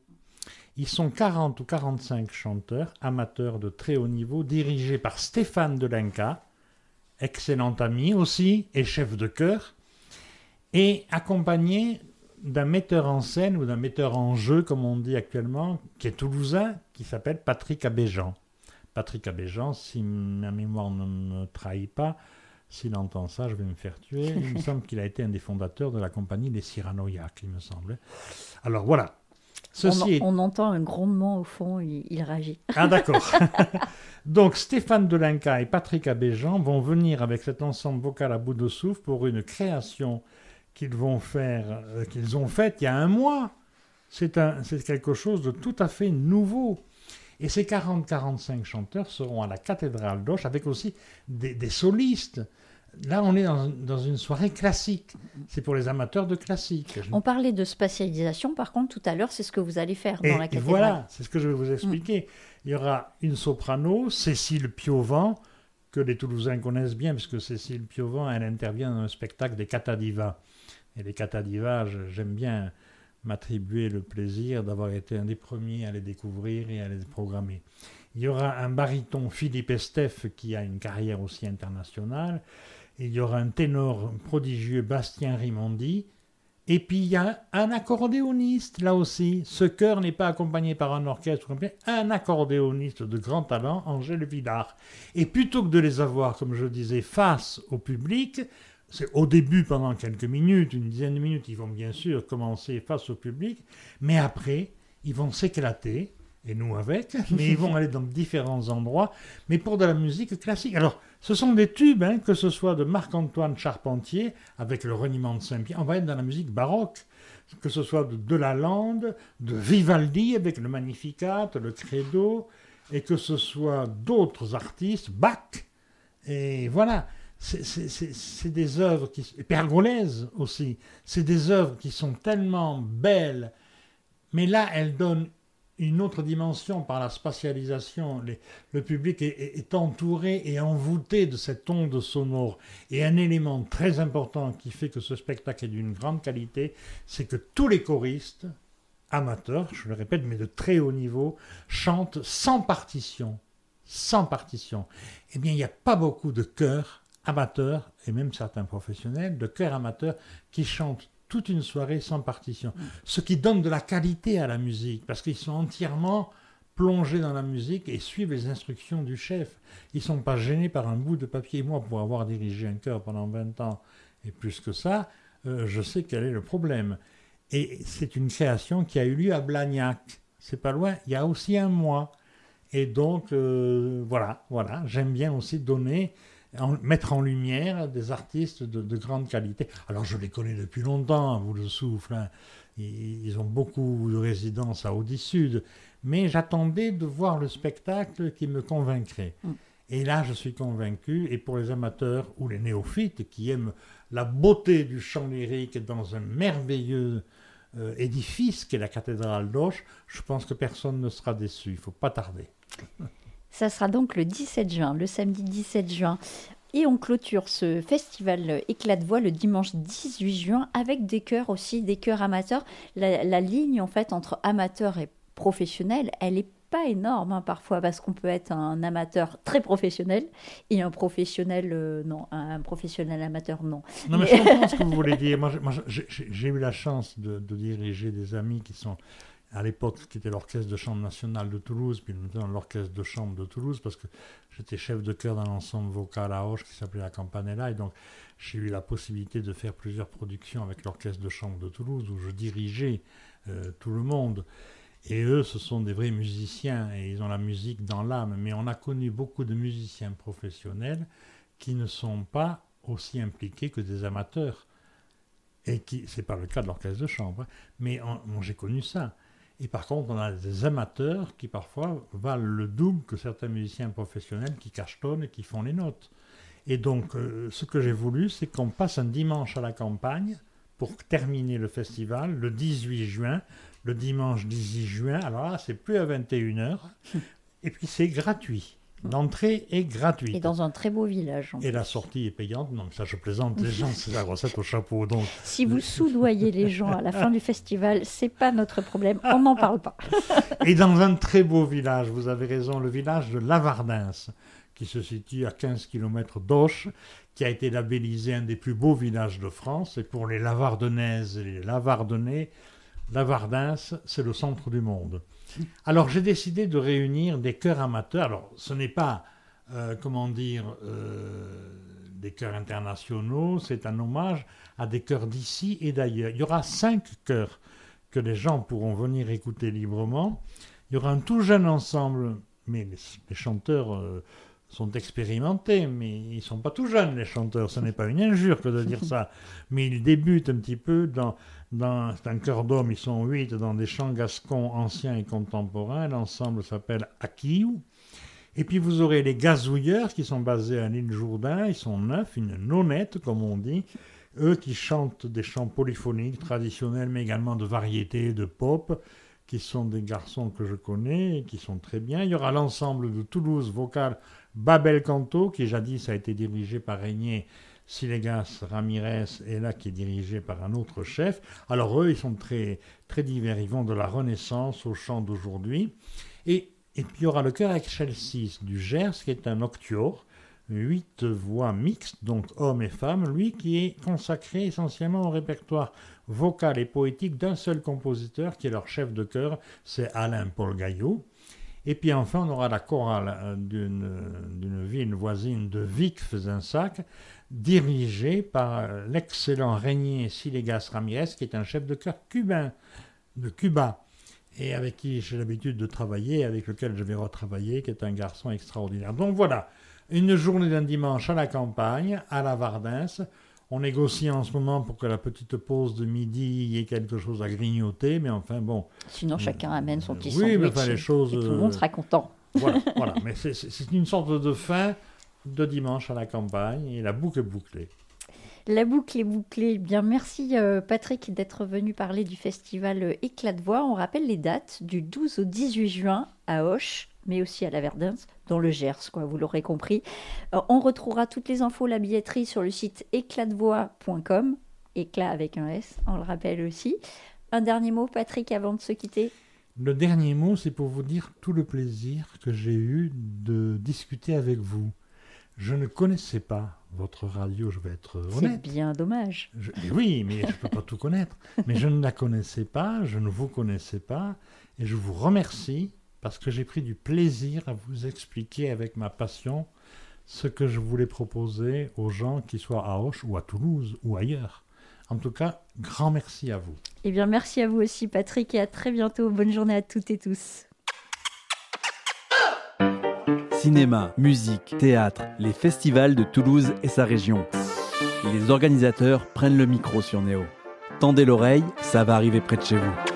Ils sont 40 ou 45 chanteurs, amateurs de très haut niveau, dirigés par Stéphane Delinca, excellent ami aussi, et chef de chœur, et accompagné d'un metteur en scène ou d'un metteur en jeu, comme on dit actuellement, qui est toulousain, qui s'appelle Patrick Abéjean. Patrick Abéjean, si ma mémoire ne me trahit pas, s'il entend ça, je vais me faire tuer. Il me semble qu'il a été un des fondateurs de la compagnie Les Cyranoïaques, il me semble. Alors voilà. Ceci on, est on entend un grondement au fond, il, il réagit. ah d'accord. Donc Stéphane Delinca et Patrick Abéjean vont venir avec cet ensemble vocal à bout de souffle pour une création qu'ils vont faire, euh, qu'ils ont faite il y a un mois. C'est quelque chose de tout à fait nouveau. Et ces 40-45 chanteurs seront à la cathédrale d'Auch avec aussi des, des solistes. Là, on est dans, dans une soirée classique. C'est pour les amateurs de classique. On parlait de spatialisation, par contre, tout à l'heure, c'est ce que vous allez faire et, dans la et cathédrale. voilà, c'est ce que je vais vous expliquer. Il y aura une soprano, Cécile Piovant, que les Toulousains connaissent bien, parce que Cécile Piovant, elle intervient dans un spectacle des Catadivas. Et les Catadivas, j'aime bien m'attribuer le plaisir d'avoir été un des premiers à les découvrir et à les programmer. Il y aura un baryton, Philippe Estef, qui a une carrière aussi internationale. Il y aura un ténor prodigieux, Bastien Rimondi. Et puis il y a un accordéoniste, là aussi. Ce chœur n'est pas accompagné par un orchestre complet, un accordéoniste de grand talent, Angèle Villard. Et plutôt que de les avoir, comme je disais, face au public, au début, pendant quelques minutes, une dizaine de minutes, ils vont bien sûr commencer face au public, mais après, ils vont s'éclater, et nous avec, mais ils vont aller dans différents endroits, mais pour de la musique classique. Alors, ce sont des tubes, hein, que ce soit de Marc-Antoine Charpentier, avec le reniement de Saint-Pierre, on va être dans la musique baroque, que ce soit de, de la Lande, de Vivaldi, avec le Magnificat, le Credo, et que ce soit d'autres artistes, Bach, et voilà. C'est- des œuvres qui... Et Pergolèse aussi. C'est des œuvres qui sont tellement belles, mais là, elles donnent une autre dimension par la spatialisation. Le public est, est- est entouré et envoûté de cette onde sonore. Et un élément très important qui fait que ce spectacle est d'une grande qualité, c'est que tous les choristes, amateurs, je le répète, mais de très haut niveau, chantent sans partition. Sans partition. Eh bien, il n'y a pas beaucoup de chœurs amateurs, et même certains professionnels, de chœurs amateurs, qui chantent toute une soirée sans partition. Ce qui donne de la qualité à la musique, parce qu'ils sont entièrement plongés dans la musique et suivent les instructions du chef. Ils ne sont pas gênés par un bout de papier. Moi, pour avoir dirigé un chœur pendant 20 ans et plus que ça, euh, je sais quel est le problème. Et c'est une création qui a eu lieu à Blagnac. C'est pas loin, il y a aussi un mois. Et donc, euh, voilà, voilà, j'aime bien aussi donner, en- mettre en lumière des artistes de, de grande qualité. Alors, je les connais depuis longtemps, vous le souffle. hein. Ils, ils ont beaucoup de résidences à Audi Sud. Mais j'attendais de voir le spectacle qui me convaincrait. Mm. Et là, je suis convaincu. Et pour les amateurs ou les néophytes qui aiment la beauté du chant lyrique dans un merveilleux euh, édifice qu'est la cathédrale d'Auch, je pense que personne ne sera déçu. Il ne faut pas tarder. Ça sera donc le 17 juin, le samedi 17 juin. Et on clôture ce festival Éclat de voix le dimanche 18 juin avec des chœurs aussi, des chœurs amateurs. La, la ligne en fait entre amateur et professionnel, elle est pas énorme hein, parfois parce qu'on peut être un amateur très professionnel et un professionnel euh, non, un, professionnel amateur non. Non, mais Mais- je comprends ce que vous voulez dire. Moi, j'ai- eu la chance de, de diriger des amis qui sont, à l'époque, qui était l'Orchestre de chambre national de Toulouse, puis maintenant l'Orchestre de chambre de Toulouse, parce que j'étais chef de chœur d'un ensemble vocal à Auch qui s'appelait la Campanella, et donc j'ai eu la possibilité de faire plusieurs productions avec l'Orchestre de chambre de Toulouse, où je dirigeais euh, tout le monde. Et eux, ce sont des vrais musiciens, et ils ont la musique dans l'âme. Mais on a connu beaucoup de musiciens professionnels qui ne sont pas aussi impliqués que des amateurs. Et qui, c'est pas le cas de l'orchestre de chambre, hein. mais on- moi, j'ai connu ça. Et par contre, on a des amateurs qui parfois valent le double que certains musiciens professionnels qui cachetonnent et qui font les notes. Et donc, euh, ce que j'ai voulu, c'est qu'on passe un dimanche à la campagne pour terminer le festival le 18 juin. Le dimanche 18 juin, alors là, c'est plus à 21h. et puis, c'est gratuit. L'entrée est gratuite. Et dans un très beau village. en Et la sortie est payante, donc ça je plaisante les gens, c'est la recette au chapeau. Donc, Si vous soudoyez les gens à la fin du festival, c'est pas notre problème, on n'en parle pas. Et dans un très beau village, vous avez raison, le village de Lavardins, qui se situe à 15 km d'Auch, qui a été labellisé un des plus beaux villages de France. Et pour les Lavardonnaises et les Lavardonnais, Lavardins, c'est le centre du monde. Alors j'ai décidé de réunir des chœurs amateurs. Alors ce n'est pas, euh, comment dire, euh, des chœurs internationaux, c'est un hommage à des chœurs d'ici et d'ailleurs. Il y aura cinq chœurs que les gens pourront venir écouter librement. Il y aura un tout jeune ensemble, mais les, les chanteurs euh, sont expérimentés, mais ils ne sont pas tout jeunes, les chanteurs. Ce n'est pas une injure que de dire ça. Mais ils débutent un petit peu dans. Dans c'est un chœur d'hommes, ils sont huit, dans des chants gascons anciens et contemporains. L'ensemble s'appelle Akiou. Et puis vous aurez les gazouilleurs qui sont basés à l'île Jourdain, ils sont neuf, une nonnette comme on dit, eux qui chantent des chants polyphoniques traditionnels mais également de variété, de pop, qui sont des garçons que je connais et qui sont très bien. Il y aura l'ensemble de Toulouse vocal Babel Canto qui jadis a été dirigé par Régnier Silegas Ramirez et là qui est dirigé par un autre chef. Alors eux, ils sont très, très divers, ils vont de la Renaissance au chant d'aujourd'hui. Et et puis il y aura le chœur Chelsea du Gers, qui est un octuor, huit voix mixtes, donc hommes et femmes, lui qui est consacré essentiellement au répertoire vocal et poétique d'un seul compositeur, qui est leur chef de chœur, c'est Alain Paul Gaillot. Et puis enfin, on aura la chorale euh, d'une d'une ville voisine de Vic-Fezensac, dirigée par euh, l'excellent Régnier Silegas Ramirez, qui est un chef de chœur cubain, de Cuba et avec qui j'ai l'habitude de travailler, avec lequel je vais retravailler, qui est un garçon extraordinaire. Donc voilà, une journée d'un dimanche à la campagne, à la Vardins. On négocie en ce moment pour que la petite pause de midi y ait quelque chose à grignoter, mais enfin bon, Sinon, chacun amène son petit oui, mais sandwich enfin, les et- choses, et tout le euh, monde sera content. voilà, voilà. Mais c'est une sorte de fin de dimanche à la campagne et la boucle est bouclée. La boucle est bouclée. Bien, merci euh, Patrick d'être venu parler du festival euh, Éclat de voix. On rappelle les dates du 12 au 18 juin à Auch, mais aussi à la Verdun, dans le Gers, quoi, vous l'aurez compris. Euh, on retrouvera toutes les infos, la billetterie sur le site éclatdevoix.com, éclat avec un S, on le rappelle aussi. Un dernier mot, Patrick, avant de se quitter? Le dernier mot, c'est pour vous dire tout le plaisir que j'ai eu de discuter avec vous. Je ne connaissais pas votre radio, je vais être C'est honnête. bien dommage. Je- oui, mais je ne peux pas tout connaître. Mais je ne la connaissais pas, je ne vous connaissais pas, et je vous remercie parce que j'ai pris du plaisir à vous expliquer avec ma passion ce que je voulais proposer aux gens qui soient à Auch ou à Toulouse ou ailleurs. En tout cas, grand merci à vous. Eh bien, merci à vous aussi, Patrick, et à très bientôt. Bonne journée à toutes et tous. Cinéma, musique, théâtre, les festivals de Toulouse et sa région. Les organisateurs prennent le micro sur Néo. Tendez l'oreille, ça va arriver près de chez vous.